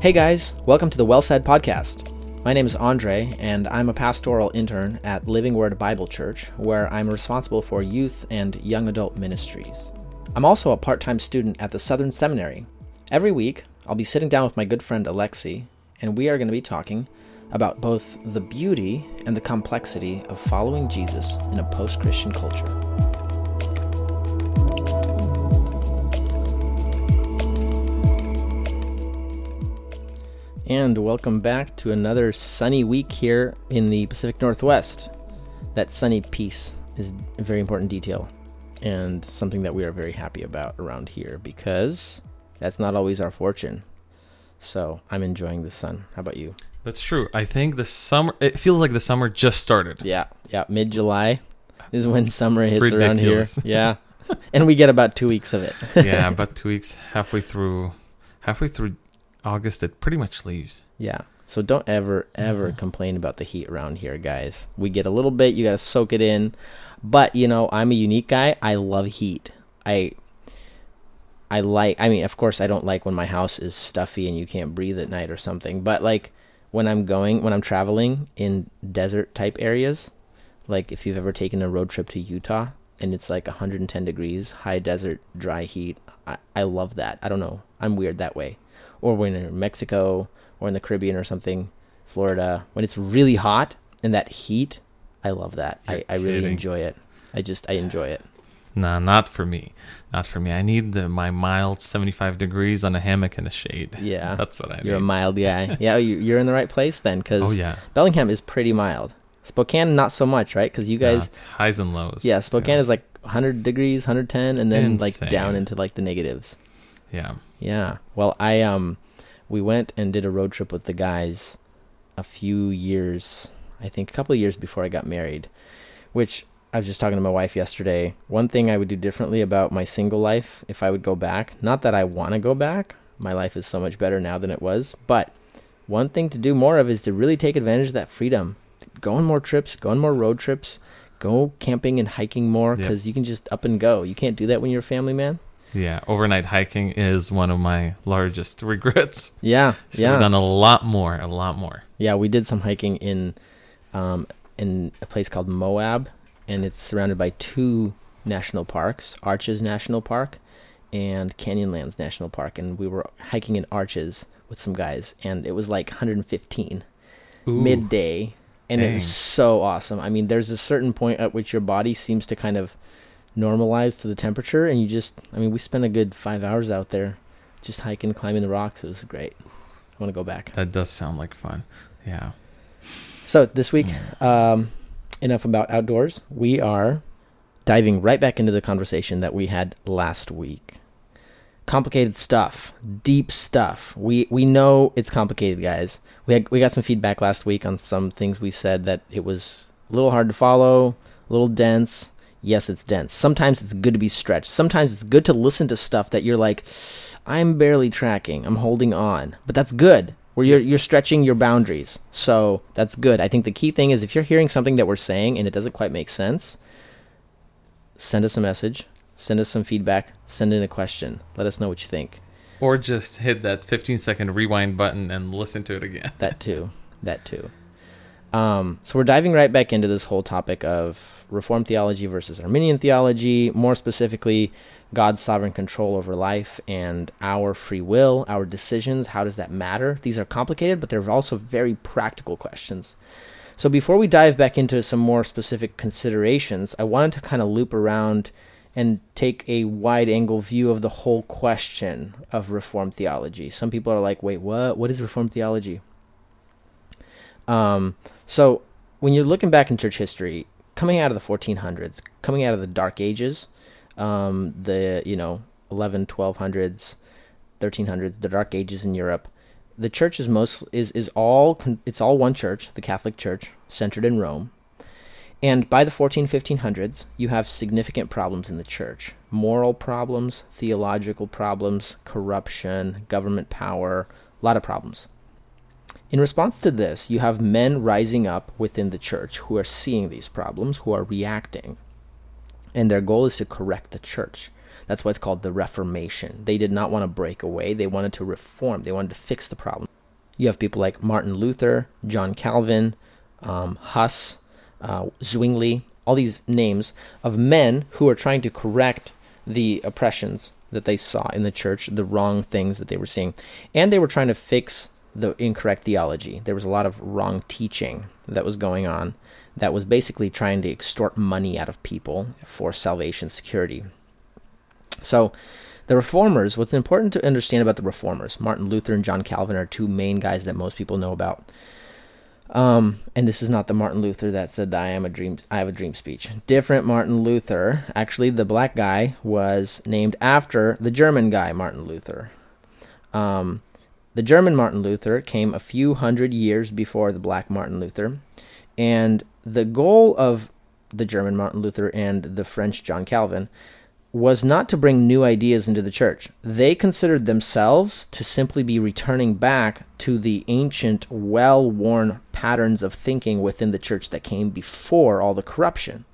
Hey guys, welcome to the Well Said Podcast. My name is Andre, and I'm a pastoral intern at Living Word Bible Church, where I'm responsible for youth and young adult ministries. I'm also a part time student at the Southern Seminary. Every week, I'll be sitting down with my good friend Alexi, and we are going to be talking about both the beauty and the complexity of following Jesus in a post Christian culture. And welcome back to another sunny week here in the Pacific Northwest. That sunny piece is a very important detail and something that we are very happy about around here because that's not always our fortune. So I'm enjoying the sun. How about you? That's true. I think the summer. It feels like the summer just started. Yeah, yeah. Mid July is when summer hits Ridiculous. around here. Yeah, and we get about two weeks of it. yeah, about two weeks. Halfway through, halfway through August, it pretty much leaves. Yeah. So don't ever, ever mm-hmm. complain about the heat around here, guys. We get a little bit, you got to soak it in. But, you know, I'm a unique guy. I love heat. I I like I mean, of course I don't like when my house is stuffy and you can't breathe at night or something, but like when I'm going when I'm traveling in desert type areas, like if you've ever taken a road trip to Utah and it's like 110 degrees, high desert, dry heat, I, I love that. I don't know. I'm weird that way. Or when you're in Mexico or in the Caribbean or something, Florida, when it's really hot and that heat, I love that. I, I really enjoy it. I just I enjoy it. Nah, not for me. Not for me. I need the, my mild 75 degrees on a hammock in the shade. Yeah. That's what I you're need. You're a mild guy. yeah, you're in the right place then because oh, yeah. Bellingham is pretty mild. Spokane, not so much, right? Because you guys. Yeah, highs and lows. Yeah, Spokane yeah. is like 100 degrees, 110, and then Insane. like down into like the negatives. Yeah. Yeah. Well, I, um, we went and did a road trip with the guys a few years, I think a couple of years before I got married, which I was just talking to my wife yesterday. One thing I would do differently about my single life if I would go back, not that I want to go back, my life is so much better now than it was, but one thing to do more of is to really take advantage of that freedom. Go on more trips, go on more road trips, go camping and hiking more because yep. you can just up and go. You can't do that when you're a family man. Yeah, overnight hiking is one of my largest regrets. Yeah, Should yeah. Have done a lot more, a lot more. Yeah, we did some hiking in, um, in a place called Moab, and it's surrounded by two national parks: Arches National Park and Canyonlands National Park. And we were hiking in Arches with some guys, and it was like 115 Ooh. midday, and Dang. it was so awesome. I mean, there's a certain point at which your body seems to kind of normalized to the temperature, and you just, I mean, we spent a good five hours out there just hiking, climbing the rocks. It was great. I want to go back. That does sound like fun. Yeah. So this week, mm. um, enough about outdoors. We are diving right back into the conversation that we had last week. Complicated stuff, deep stuff. We we know it's complicated, guys. We had, we got some feedback last week on some things we said that it was a little hard to follow, a little dense yes, it's dense. Sometimes it's good to be stretched. Sometimes it's good to listen to stuff that you're like, I'm barely tracking. I'm holding on. But that's good. Where you're you're stretching your boundaries. So that's good. I think the key thing is if you're hearing something that we're saying and it doesn't quite make sense, send us a message, send us some feedback, send in a question. Let us know what you think. Or just hit that 15 second rewind button and listen to it again. that too. That too. Um, so we're diving right back into this whole topic of Reformed theology versus Arminian theology, more specifically, God's sovereign control over life and our free will, our decisions. How does that matter? These are complicated, but they're also very practical questions. So before we dive back into some more specific considerations, I wanted to kind of loop around and take a wide angle view of the whole question of Reformed theology. Some people are like, wait, what? What is Reformed theology? Um, so when you're looking back in church history, coming out of the 1400s, coming out of the Dark Ages, um, the you know 11, 1200s, 1300s, the Dark Ages in Europe, the church is most is is all it's all one church, the Catholic Church, centered in Rome. And by the 14, 1500s, you have significant problems in the church moral problems, theological problems, corruption, government power, a lot of problems. In response to this, you have men rising up within the church who are seeing these problems, who are reacting. And their goal is to correct the church. That's why it's called the Reformation. They did not want to break away, they wanted to reform, they wanted to fix the problem. You have people like Martin Luther, John Calvin, um, Huss, uh, Zwingli, all these names of men who are trying to correct the oppressions that they saw in the church, the wrong things that they were seeing. And they were trying to fix the incorrect theology. There was a lot of wrong teaching that was going on that was basically trying to extort money out of people for salvation security. So, the reformers, what's important to understand about the reformers, Martin Luther and John Calvin are two main guys that most people know about. Um, and this is not the Martin Luther that said I am a dream I have a dream speech. Different Martin Luther. Actually, the black guy was named after the German guy Martin Luther. Um, the German Martin Luther came a few hundred years before the black Martin Luther, and the goal of the German Martin Luther and the French John Calvin was not to bring new ideas into the church. They considered themselves to simply be returning back to the ancient, well worn patterns of thinking within the church that came before all the corruption.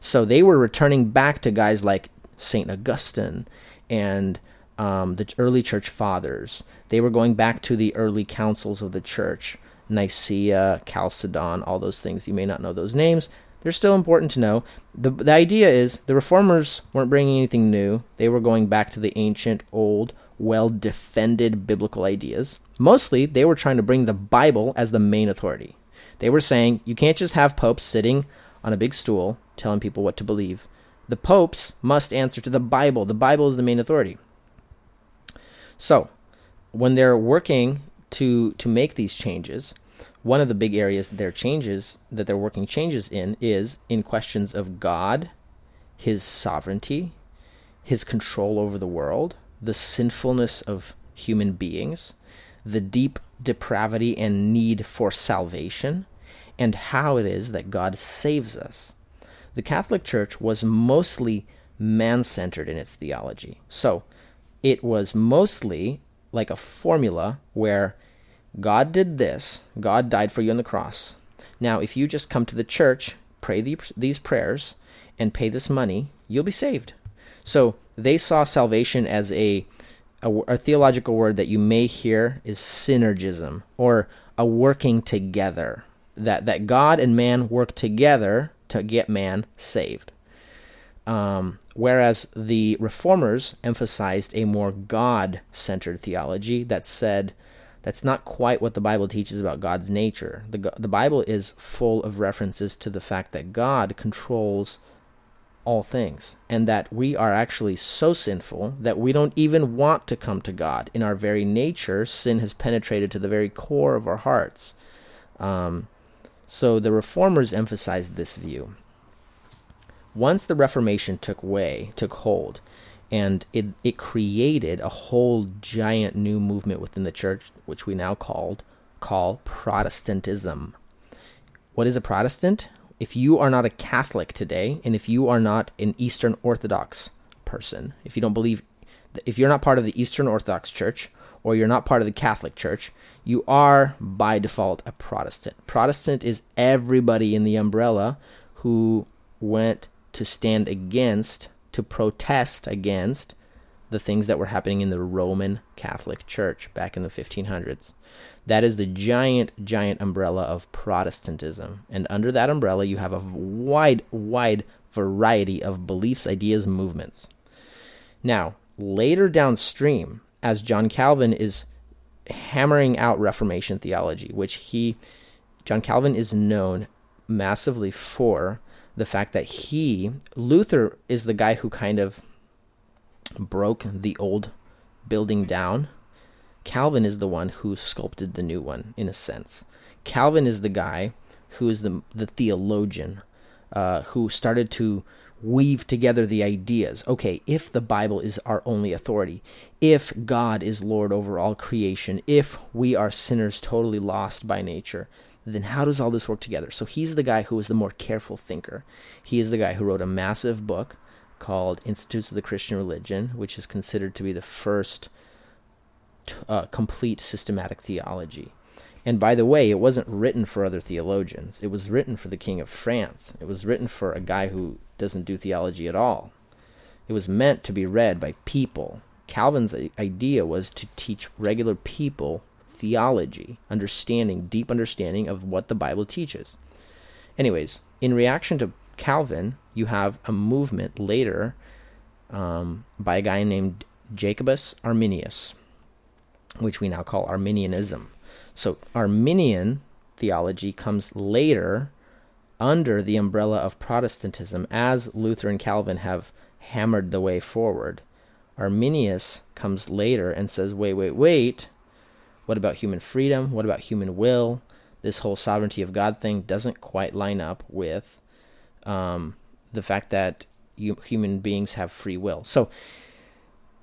So they were returning back to guys like St. Augustine and um, the early church fathers. They were going back to the early councils of the church Nicaea, Chalcedon, all those things. You may not know those names they're still important to know. The, the idea is the reformers weren't bringing anything new, they were going back to the ancient, old, well defended biblical ideas. Mostly, they were trying to bring the Bible as the main authority. They were saying you can't just have popes sitting on a big stool telling people what to believe. The popes must answer to the Bible. The Bible is the main authority. So, when they're working to to make these changes, one of the big areas their changes that they're working changes in is in questions of God, his sovereignty, his control over the world, the sinfulness of human beings, the deep depravity and need for salvation, and how it is that God saves us. The Catholic Church was mostly man centered in its theology. So it was mostly like a formula where God did this. God died for you on the cross. Now, if you just come to the church, pray the, these prayers, and pay this money, you'll be saved. So they saw salvation as a, a, a theological word that you may hear is synergism or a working together. That that God and man work together to get man saved. Um, whereas the reformers emphasized a more God centered theology that said that's not quite what the Bible teaches about God's nature. The, the Bible is full of references to the fact that God controls all things and that we are actually so sinful that we don't even want to come to God. In our very nature, sin has penetrated to the very core of our hearts. Um, so the reformers emphasized this view. Once the Reformation took way, took hold, and it it created a whole giant new movement within the church which we now called call Protestantism. What is a Protestant? If you are not a Catholic today and if you are not an Eastern Orthodox person, if you don't believe if you're not part of the Eastern Orthodox Church or you're not part of the Catholic Church, you are by default a Protestant. Protestant is everybody in the umbrella who went to stand against to protest against the things that were happening in the Roman Catholic Church back in the 1500s. That is the giant, giant umbrella of Protestantism. And under that umbrella, you have a wide, wide variety of beliefs, ideas, movements. Now, later downstream, as John Calvin is hammering out Reformation theology, which he, John Calvin is known massively for the fact that he, Luther, is the guy who kind of broke the old building down. Calvin is the one who sculpted the new one, in a sense. Calvin is the guy who is the the theologian, uh, who started to weave together the ideas. Okay, if the Bible is our only authority, if God is Lord over all creation, if we are sinners totally lost by nature, then how does all this work together? So he's the guy who is the more careful thinker. He is the guy who wrote a massive book called Institutes of the Christian Religion, which is considered to be the first uh, complete systematic theology. And by the way, it wasn't written for other theologians. It was written for the King of France. It was written for a guy who doesn't do theology at all. It was meant to be read by people. Calvin's idea was to teach regular people theology, understanding, deep understanding of what the Bible teaches. Anyways, in reaction to Calvin, you have a movement later um, by a guy named Jacobus Arminius, which we now call Arminianism. So, Arminian theology comes later under the umbrella of Protestantism as Luther and Calvin have hammered the way forward. Arminius comes later and says, wait, wait, wait. What about human freedom? What about human will? This whole sovereignty of God thing doesn't quite line up with um, the fact that you, human beings have free will. So,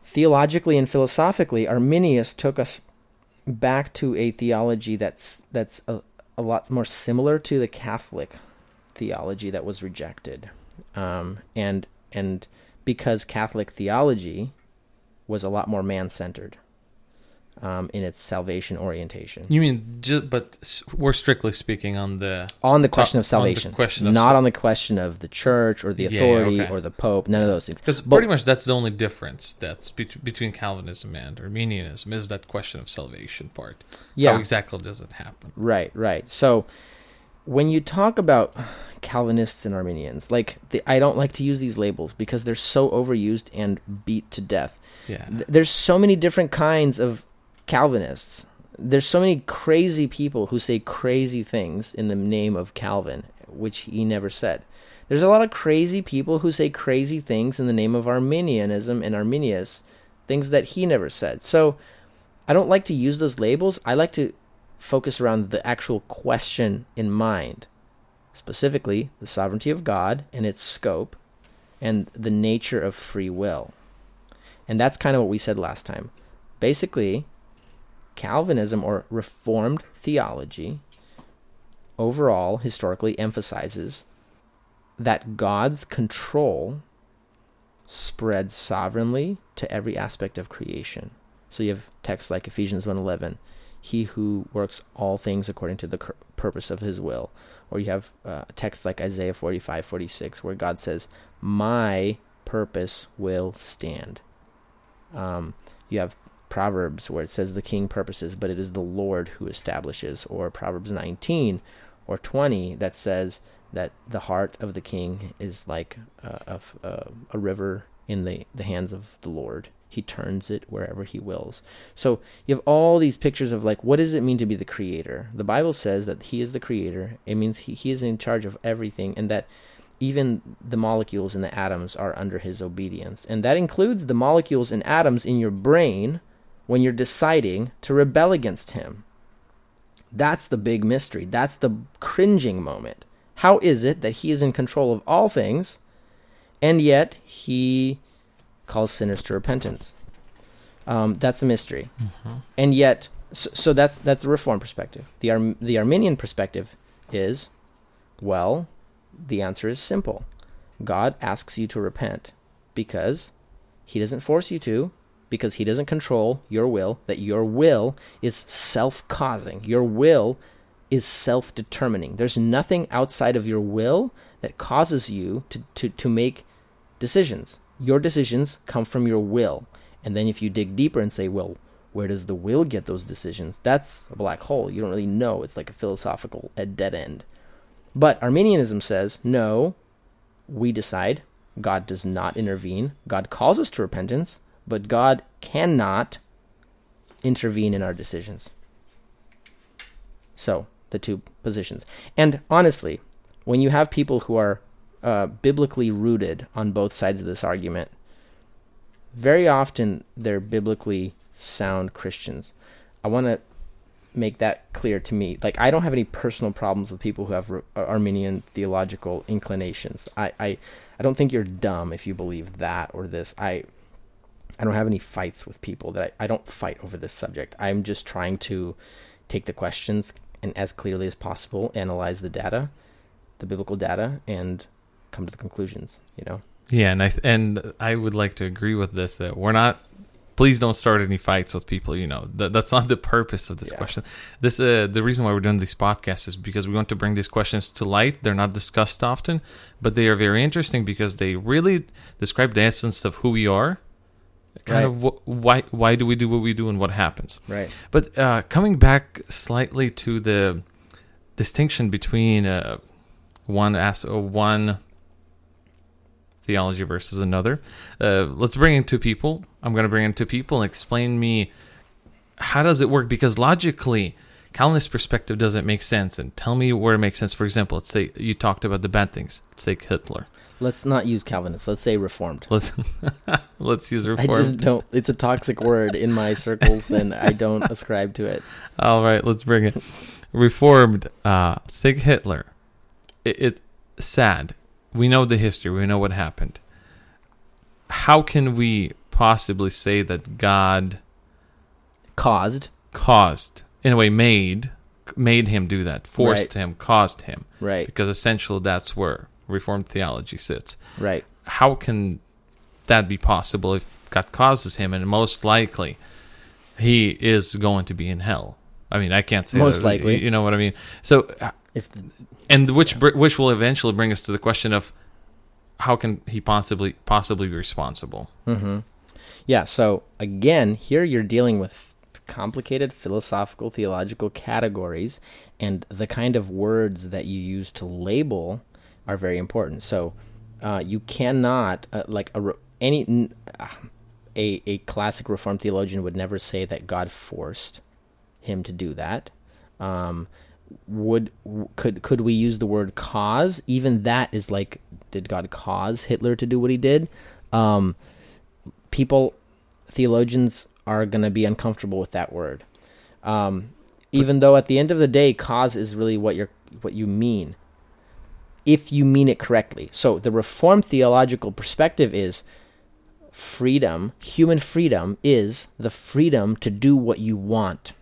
theologically and philosophically, Arminius took us back to a theology that's that's a, a lot more similar to the Catholic theology that was rejected, um, and and because Catholic theology was a lot more man centered um, in its salvation orientation. You mean, ju- but we're strictly speaking on the on the question on of salvation, the question of not sal- on the question of the church or the Yeah, authority okay. or the pope. None of those things. because pretty much that's the only difference that's bet- between Calvinism and Arminianism is that question of salvation part. Yeah, How exactly does it happen? Right, right. So when you talk about Calvinists and Arminians, like the, I don't like to use these labels because they're so overused and beat to death. Yeah. There's so many different kinds of Calvinists. There's so many crazy people who say crazy things in the name of Calvin, which he never said. There's a lot of crazy people who say crazy things in the name of Arminianism and Arminius, things that he never said. So I don't like to use those labels. I like to focus around the actual question in mind, specifically the sovereignty of God and its scope and the nature of free will. And that's kind of what we said last time. Basically, Calvinism or Reformed theology overall historically emphasizes that God's control spreads sovereignly to every aspect of creation. So you have texts like Ephesians 1:11, he who works all things according to the purpose of his will. Or you have uh, texts like Isaiah 45:46 where God says, "My purpose will stand." Um, you have Proverbs where it says the king purposes, but it is the Lord who establishes, or Proverbs 19 or 20 that says that the heart of the king is like a river in the, the hands of the Lord. He turns it wherever he wills. So you have all these pictures of like, what does it mean to be the creator? The Bible says that he is the creator. It means he, he is in charge of everything, and that even the molecules and the atoms are under his obedience. And that includes the molecules and atoms in your brain when you're deciding to rebel against him. That's the big mystery. That's the cringing moment. How is it that he is in control of all things and yet he calls sinners to repentance? Um, that's a mystery. And yet, so, so that's that's the reform perspective. The Ar- the Arminian perspective is, well, the answer is simple. God asks you to repent because he doesn't force you to, because he doesn't control your will, that your will is self causing. Your will is self determining. There's nothing outside of your will that causes you to, to, to make decisions. Your decisions come from your will. And then if you dig deeper and say, well, where does the will get those decisions? That's a black hole. You don't really know. It's like a philosophical a dead end. But Arminianism says, no, we decide. God does not intervene. God calls us to repentance, but God cannot intervene in our decisions. So, the two positions. And honestly, when you have people who are uh, biblically rooted on both sides of this argument, very often they're biblically sound Christians. I want to make that clear to me. Like, I don't have any personal problems with people who have Ar- Arminian theological inclinations. I, I, I don't think you're dumb if you believe that or this. I, I don't have any fights with people that I, I don't fight over this subject. I'm just trying to take the questions and as clearly as possible analyze the data, the biblical data, and come to the conclusions. You know. Yeah, and I th- and I would like to agree with this that we're not. Please don't start any fights with people. You know that that's not the purpose of this Yeah. question. This uh, the reason why we're doing these podcasts is because we want to bring these questions to light. They're not discussed often, but they are very interesting because they really describe the essence of who we are, kind Right. of wh- why why do we do what we do and what happens. Right. But uh, coming back slightly to the distinction between uh, one as uh, one theology versus another, uh, let's bring in two people. I'm going to bring in two people and explain me how does it work because logically. Calvinist perspective doesn't make sense, and tell me where it makes sense. For example, let's say you talked about the bad things. Let's take Hitler. Let's not use Calvinist. Let's say Reformed. Let's let's use Reformed. I just don't. It's a toxic word in my circles, and I don't ascribe to it. All right, let's bring it. Reformed. Uh, let's take Hitler. It, it sad. We know the history. We know what happened. How can we possibly say that God Caused. caused, in a way, made made him do that, forced him, caused him? Right. Because essentially, that's where Reformed theology sits. Right. How can that be possible if God causes him, and most likely he is going to be in hell? I mean, I can't say Most that, likely. You know what I mean? So, If the, and which br- which will eventually bring us to the question of how can he possibly possibly be responsible? hmm Yeah. So again, here you're dealing with complicated philosophical theological categories, and the kind of words that you use to label are very important. So uh, you cannot uh, like a any a a classic Reformed theologian would never say that God forced him to do that. Um, would could could we use the word cause? Even that is like, did God cause Hitler to do what he did? Um, people, theologians are going to be uncomfortable with that word. Um, even though at the end of the day, cause is really what you're what you mean, if you mean it correctly. So the Reformed theological perspective is freedom. Human freedom is the freedom to do what you want.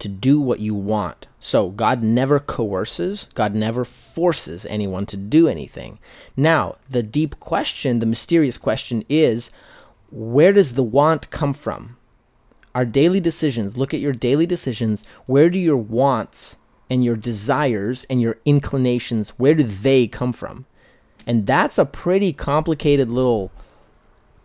To do what you want. So God never coerces, God never forces anyone to do anything. Now, the deep question, the mysterious question is where does the want come from? Our daily decisions, look at your daily decisions. Where do your wants and your desires and your inclinations, where do they come from? And that's a pretty complicated little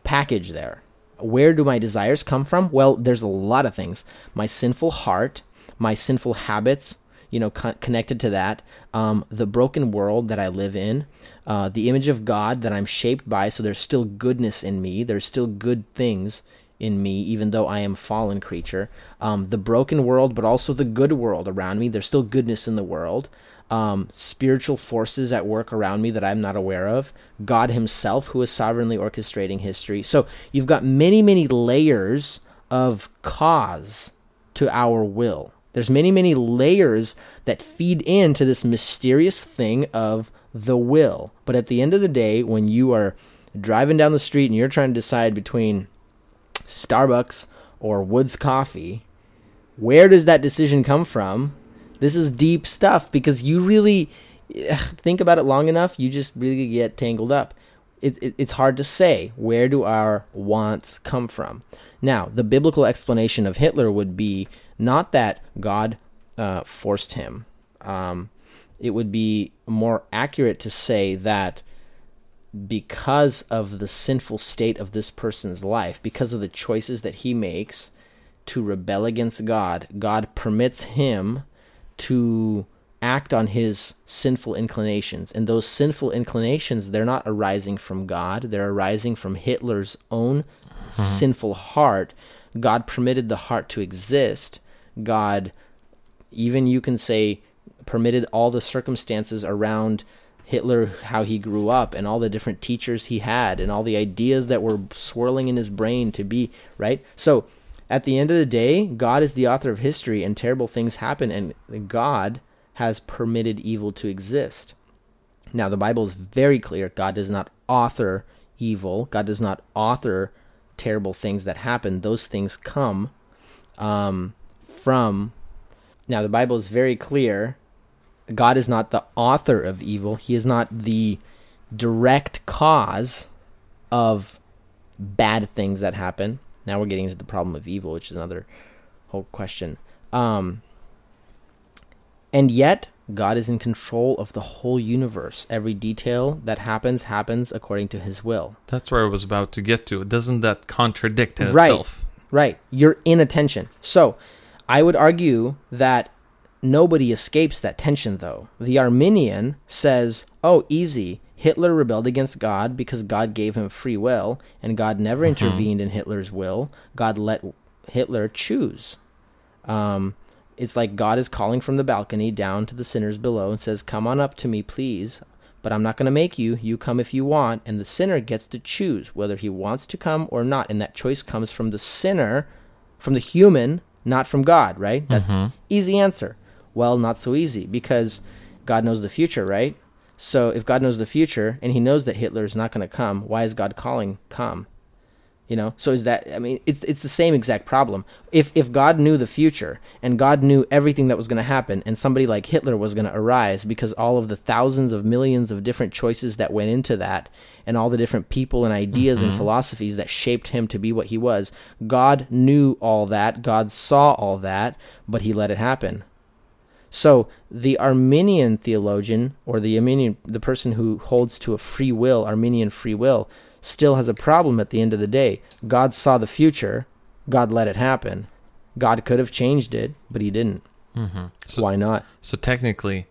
package there. Where do my desires come from? Well, there's a lot of things. My sinful heart, my sinful habits, you know, con- connected to that, um, the broken world that I live in, uh, the image of God that I'm shaped by. So there's still goodness in me. There's still good things in me, even though I am fallen creature. Um, the broken world, but also the good world around me. There's still goodness in the world. Um, spiritual forces at work around me that I'm not aware of. God Himself, who is sovereignly orchestrating history. So you've got many, many layers of cause to our will. There's many, many layers that feed into this mysterious thing of the will. But at the end of the day, when you are driving down the street and you're trying to decide between Starbucks or Woods Coffee, where does that decision come from? This is deep stuff because you really think about it long enough, you just really get tangled up. It, it, it's hard to say where do our wants come from. Now, the biblical explanation of Hitler would be not that God uh, forced him. Um, it would be more accurate to say that because of the sinful state of this person's life, because of the choices that he makes to rebel against God, God permits him to act on his sinful inclinations. And those sinful inclinations, they're not arising from God, they're arising from Hitler's own sinful heart. God permitted the heart to exist. God, even you can say, permitted all the circumstances around Hitler, how he grew up, and all the different teachers he had, and all the ideas that were swirling in his brain to be, right? So, at the end of the day, God is the author of history, and terrible things happen, and God has permitted evil to exist. Now, the Bible is very clear God does not author evil, God does not author terrible things that happen. Those things come um, from. Now, the Bible is very clear God is not the author of evil. He is not the direct cause of bad things that happen. Now we're getting into the problem of evil, which is another whole question. Um, and yet, God is in control of the whole universe. Every detail that happens happens according to his will. That's where I was about to get to. Doesn't that contradict Right. itself? Right. You're in a tension. So, I would argue that nobody escapes that tension, though. The Arminian says, oh, easy. Hitler rebelled against God because God gave him free will, and God never intervened in Hitler's will. God let Hitler choose. Um, it's like God is calling from the balcony down to the sinners below and says, Come on up to me, please. But I'm not going to make you. You come if you want. And the sinner gets to choose whether he wants to come or not. And that choice comes from the sinner, from the human, not from God, right? Mm-hmm. That's easy answer. Well, not so easy because God knows the future, right? So if God knows the future and he knows that Hitler is not going to come, why is God calling come? You know, so is that? I mean, it's it's the same exact problem. If if God knew the future and God knew everything that was going to happen, and somebody like Hitler was going to arise because all of the thousands of millions of different choices that went into that, and all the different people and ideas and mm-hmm. philosophies that shaped him to be what he was, God knew all that. God saw all that, but He let it happen. So the Arminian theologian or the Arminian the person who holds to a free will, Arminian free will, still has a problem at the end of the day. God saw the future, God let it happen. God could have changed it, but he didn't. hmm So, Why not? so technically,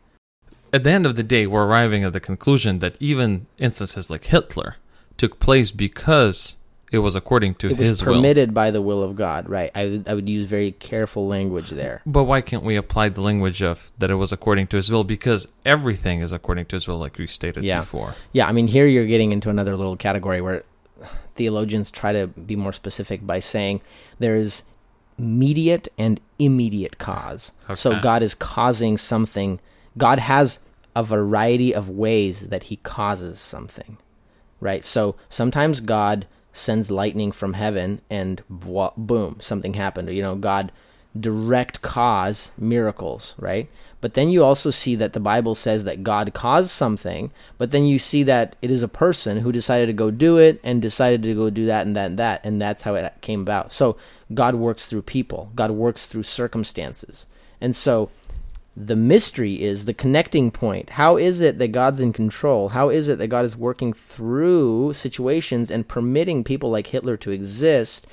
at the end of the day, we're arriving at the conclusion that even instances like Hitler took place because it was according to It was his will. permitted by the will of God, right? I would, I would use very careful language there. But why can't we apply the language of that it was according to his will? Because everything is according to his will, like we stated Yeah. before. Yeah, I mean, here you're getting into another little category where theologians try to be more specific by saying there's mediate and immediate cause. Okay. So God is causing something. God has a variety of ways that he causes something, right? So sometimes God sends lightning from heaven and boom, something happened. You know, God direct cause miracles, right? But then you also see that the Bible says that God caused something, but then you see that it is a person who decided to go do it and decided to go do that and that and that, and that's how it came about. So God works through people, God works through circumstances. And so the mystery is the connecting point. How is it that God's in control? How is it that God is working through situations and permitting people like Hitler to exist?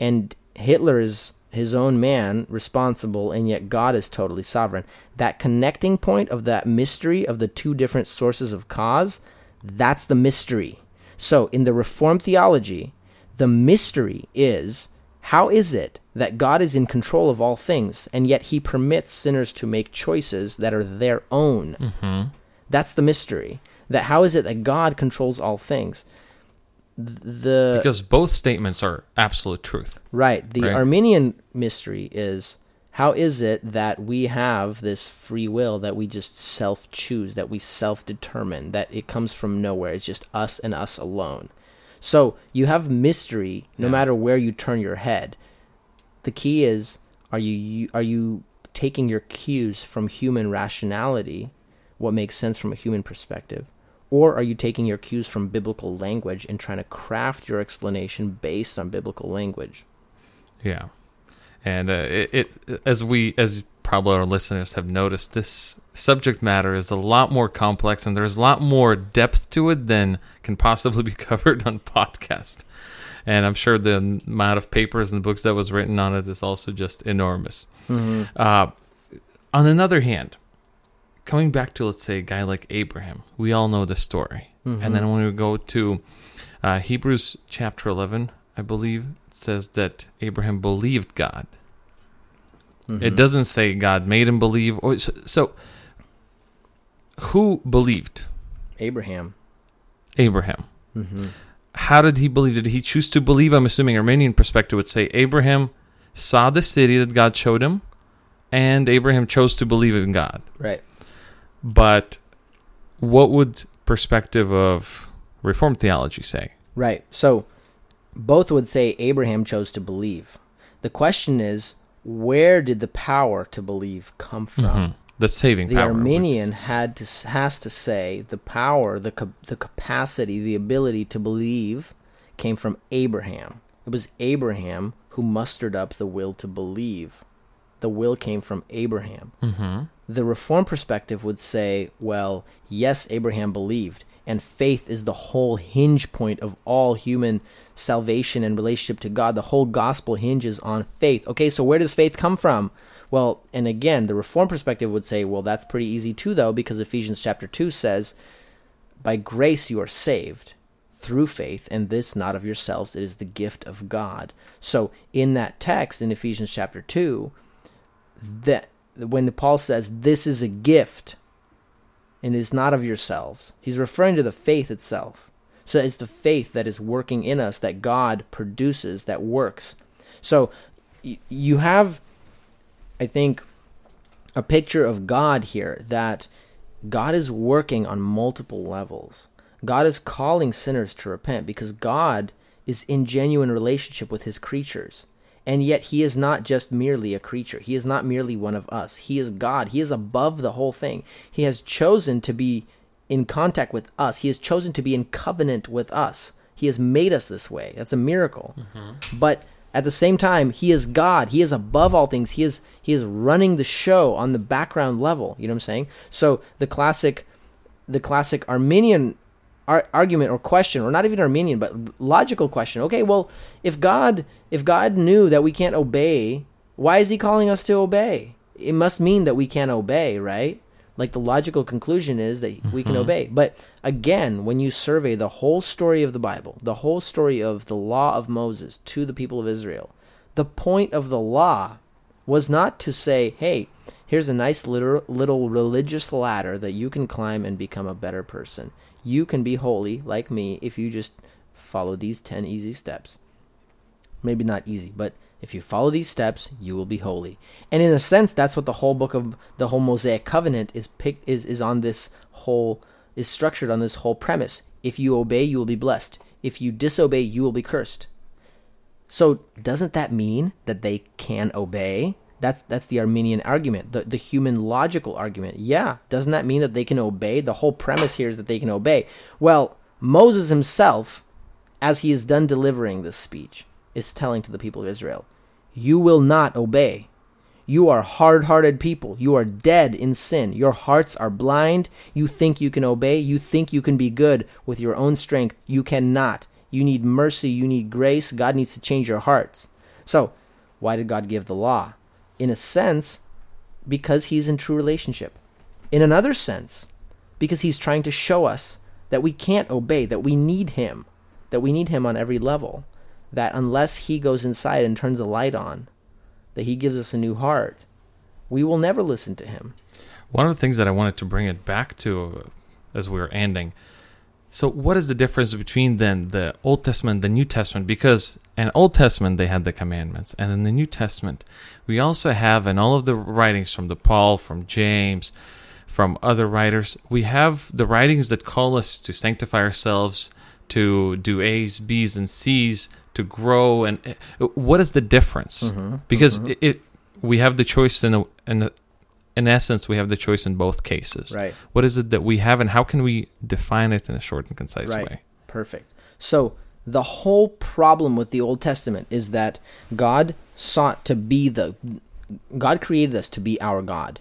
And Hitler is his own man responsible, and yet God is totally sovereign. That connecting point of that mystery of the two different sources of cause, that's the mystery. So in the Reformed theology, the mystery is how is it that God is in control of all things, and yet he permits sinners to make choices that are their own? hmm That's the mystery. That how is it that God controls all things? The Because both statements are absolute truth. right, the right. Arminian mystery is how is it that we have this free will that we just self choose, that we self determine, that it comes from nowhere. It's just us and us alone. So you have mystery no Yeah. matter where you turn your head. The key is are you are you taking your cues from human rationality, what makes sense from a human perspective, or are you taking your cues from biblical language and trying to craft your explanation based on biblical language? Yeah, and uh, it, it as we as probably our listeners have noticed, this subject matter is a lot more complex, and there's a lot more depth to it than can possibly be covered on podcast. And I'm sure the amount of papers and books that was written on it is also just enormous. Uh, on another hand, coming back to let's say a guy like Abraham, we all know the story. And then when we go to uh, Hebrews chapter 11, I believe says that Abraham believed God. It doesn't say God made him believe. Or so, so who believed Abraham. Abraham? hmm How did he believe? Did he choose to believe? I'm assuming Arminian perspective would say Abraham saw the city that God showed him, and Abraham chose to believe in God. Right. But what would perspective of Reformed theology say? Right. So both would say Abraham chose to believe. The question is, where did the power to believe come from? Mhm. The saving The power. Arminian had to has to say the power, the the capacity, the ability to believe came from Abraham. It was Abraham who mustered up the will to believe. the will came from Abraham. Mm-hmm. The reform perspective would say, well, yes, Abraham believed, and faith is the whole hinge point of all human salvation and relationship to God. The whole gospel hinges on faith. Okay, so where does faith come from? Well, and again, the reform perspective would say, well, that's pretty easy too, though, because Ephesians chapter 2 says, by grace you are saved through faith, and this not of yourselves, it is the gift of God. So, in that text in Ephesians chapter 2, that when Paul says this is a gift and is not of yourselves, he's referring to the faith itself. So it's the faith that is working in us that God produces, that works. So you have, I think, a picture of God here that God is working on multiple levels. God is calling sinners to repent because God is in genuine relationship with his creatures. And yet he is not just merely a creature. He is not merely one of us. He is God. He is above the whole thing. He has chosen to be in contact with us. He has chosen to be in covenant with us. He has made us this way. That's a miracle. Mm-hmm. But at the same time, he is God. He is above all things. He is he is running the show on the background level. You know what I'm saying? So the classic the classic Arminian ar- argument or question, or not even Arminian, but logical question. Okay, well, if God if God knew that we can't obey, why is He calling us to obey? It must mean that we can't obey, right? Like the logical conclusion is that mm-hmm. we can mm-hmm. obey. But again, when you survey the whole story of the Bible, the whole story of the law of Moses to the people of Israel, the point of the law was not to say, hey, here's a nice little, little religious ladder that you can climb and become a better person. You can be holy like me if you just follow these 10 easy steps. Maybe not easy, but if you follow these steps, you will be holy. And in a sense, that's what the whole book of the whole Mosaic covenant is picked is is on this whole is structured on this whole premise. If you obey, you will be blessed. If you disobey, you will be cursed. So doesn't that mean that they can obey? That's that's the Arminian argument, the, the human logical argument. Yeah, doesn't that mean that they can obey? The whole premise here is that they can obey. Well, Moses himself, as he is done delivering this speech, is telling to the people of Israel, You will not obey. You are hard hearted people. You are dead in sin. Your hearts are blind. You think you can obey. You think you can be good with your own strength. You cannot. You need mercy. You need grace. God needs to change your hearts. So, why did God give the law? In a sense, because he's in true relationship. In another sense, because he's trying to show us that we can't obey, that we need him, that we need him on every level, that unless he goes inside and turns the light on, that he gives us a new heart, we will never listen to him. One of the things that I wanted to bring it back to as we were ending so, what is the difference between then the Old Testament and the New Testament? Because in Old Testament they had the commandments, and in the New Testament we also have in all of the writings from the Paul, from James, from other writers, we have the writings that call us to sanctify ourselves, to do A's, B's, and C's, to grow. And uh, what is the difference? Mm-hmm, because mm-hmm. It, it, we have the choice in a, in a, in essence, we have the choice in both cases. Right. What is it that we have, and how can we define it in a short and concise right. way? Perfect. So, the whole problem with the Old Testament is that God sought to be the. God created us to be our God,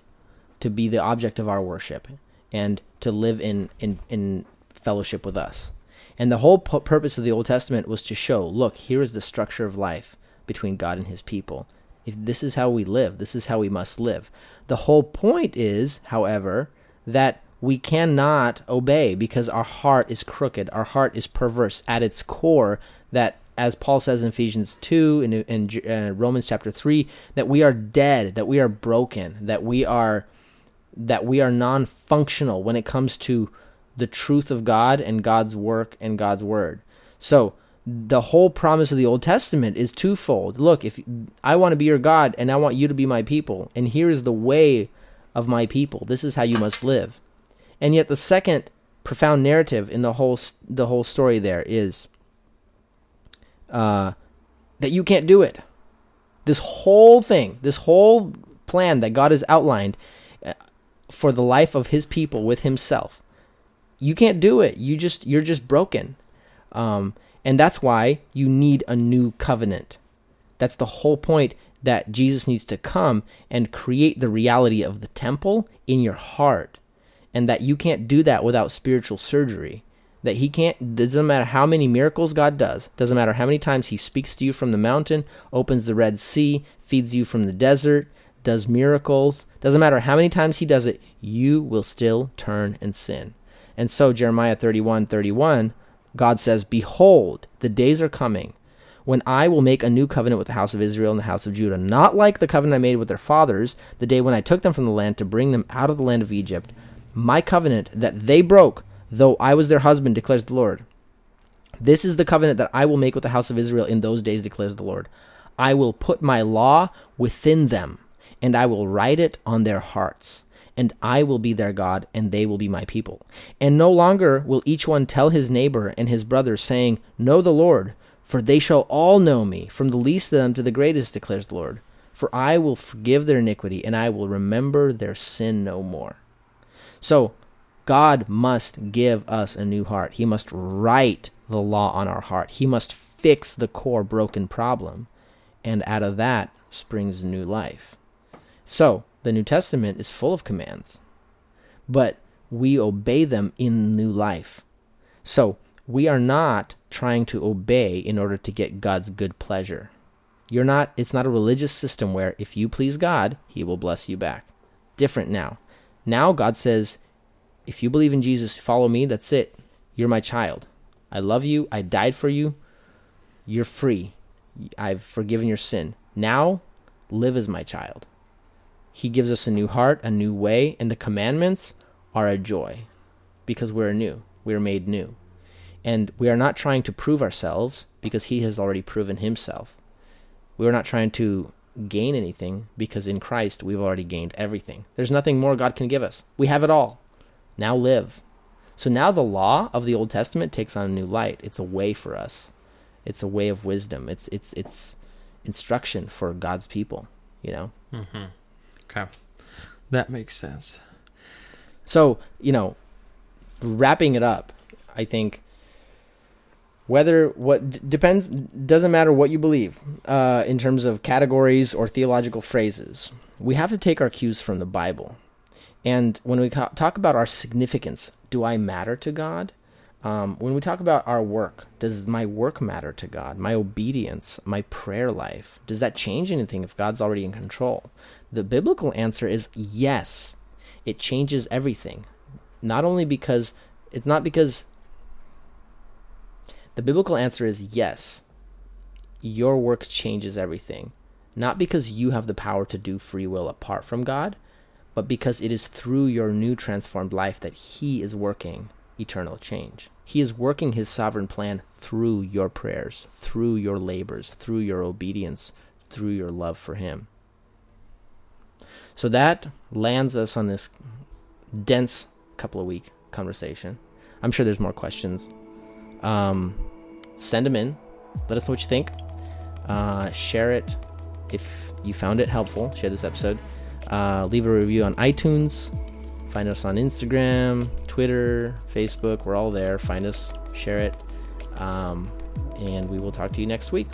to be the object of our worship, and to live in, in, in fellowship with us. And the whole pu- purpose of the Old Testament was to show look, here is the structure of life between God and his people. If this is how we live, this is how we must live. The whole point is, however, that we cannot obey because our heart is crooked, our heart is perverse at its core. That, as Paul says in Ephesians 2 and uh, Romans chapter 3, that we are dead, that we are broken, that we are that we are non-functional when it comes to the truth of God and God's work and God's word. So, the whole promise of the Old Testament is twofold. Look, if I want to be your God and I want you to be my people, and here is the way of my people. This is how you must live. And yet the second profound narrative in the whole the whole story there is uh, that you can't do it. This whole thing, this whole plan that God has outlined uh, for the life of His people with Himself, you can't do it. You just you're just broken. Um, and that's why you need a new covenant. That's the whole point. that Jesus needs to come and create the reality of the temple in your heart, and that you can't do that without spiritual surgery. That he can't, doesn't matter how many miracles God does, doesn't matter how many times he speaks to you from the mountain, opens the Red Sea, feeds you from the desert, does miracles, doesn't matter how many times he does it, you will still turn and sin. And so, Jeremiah 31 31, God says, Behold, the days are coming when I will make a new covenant with the house of Israel and the house of Judah, not like the covenant I made with their fathers the day when I took them from the land to bring them out of the land of Egypt. My covenant that they broke, though I was their husband, declares the Lord. This is the covenant that I will make with the house of Israel in those days, declares the Lord. I will put my law within them, and I will write it on their hearts and I will be their God, and they will be my people. And no longer will each one tell his neighbor and his brother, saying, Know the Lord, for they shall all know me, from the least of them to the greatest, declares the Lord. For I will forgive their iniquity, and I will remember their sin no more. So, God must give us a new heart. He must write the law on our heart. He must fix the core broken problem. And out of that springs new life. So, the New Testament is full of commands, but we obey them in new life. So, we are not trying to obey in order to get God's good pleasure. You're not it's not a religious system where if you please God, he will bless you back. Different now. Now God says, if you believe in Jesus, follow me, that's it. You're my child. I love you. I died for you. You're free. I've forgiven your sin. Now, live as my child. He gives us a new heart, a new way, and the commandments are a joy because we're new. We're made new. And we are not trying to prove ourselves because he has already proven himself. We are not trying to gain anything because in Christ we've already gained everything. There's nothing more God can give us. We have it all. Now live. So now the law of the Old Testament takes on a new light. It's a way for us. It's a way of wisdom. It's it's it's instruction for God's people, you know. Mm-hmm. Okay. That makes sense. So, you know, wrapping it up, I think whether what d- depends doesn't matter what you believe uh, in terms of categories or theological phrases. We have to take our cues from the Bible, and when we ca- talk about our significance, do I matter to God? Um, when we talk about our work, does my work matter to God? My obedience, my prayer life, does that change anything if God's already in control? The biblical answer is yes. It changes everything. Not only because it's not because the biblical answer is yes. Your work changes everything. Not because you have the power to do free will apart from God, but because it is through your new transformed life that He is working eternal change. He is working His sovereign plan through your prayers, through your labors, through your obedience, through your love for Him. So that lands us on this dense couple of week conversation. I'm sure there's more questions um, send them in. Let us know what you think. Uh, share it if you found it helpful. Share this episode. Uh, leave a review on iTunes. Find us on Instagram, Twitter, Facebook. We're all there. Find us, share it. Um, and we will talk to you next week.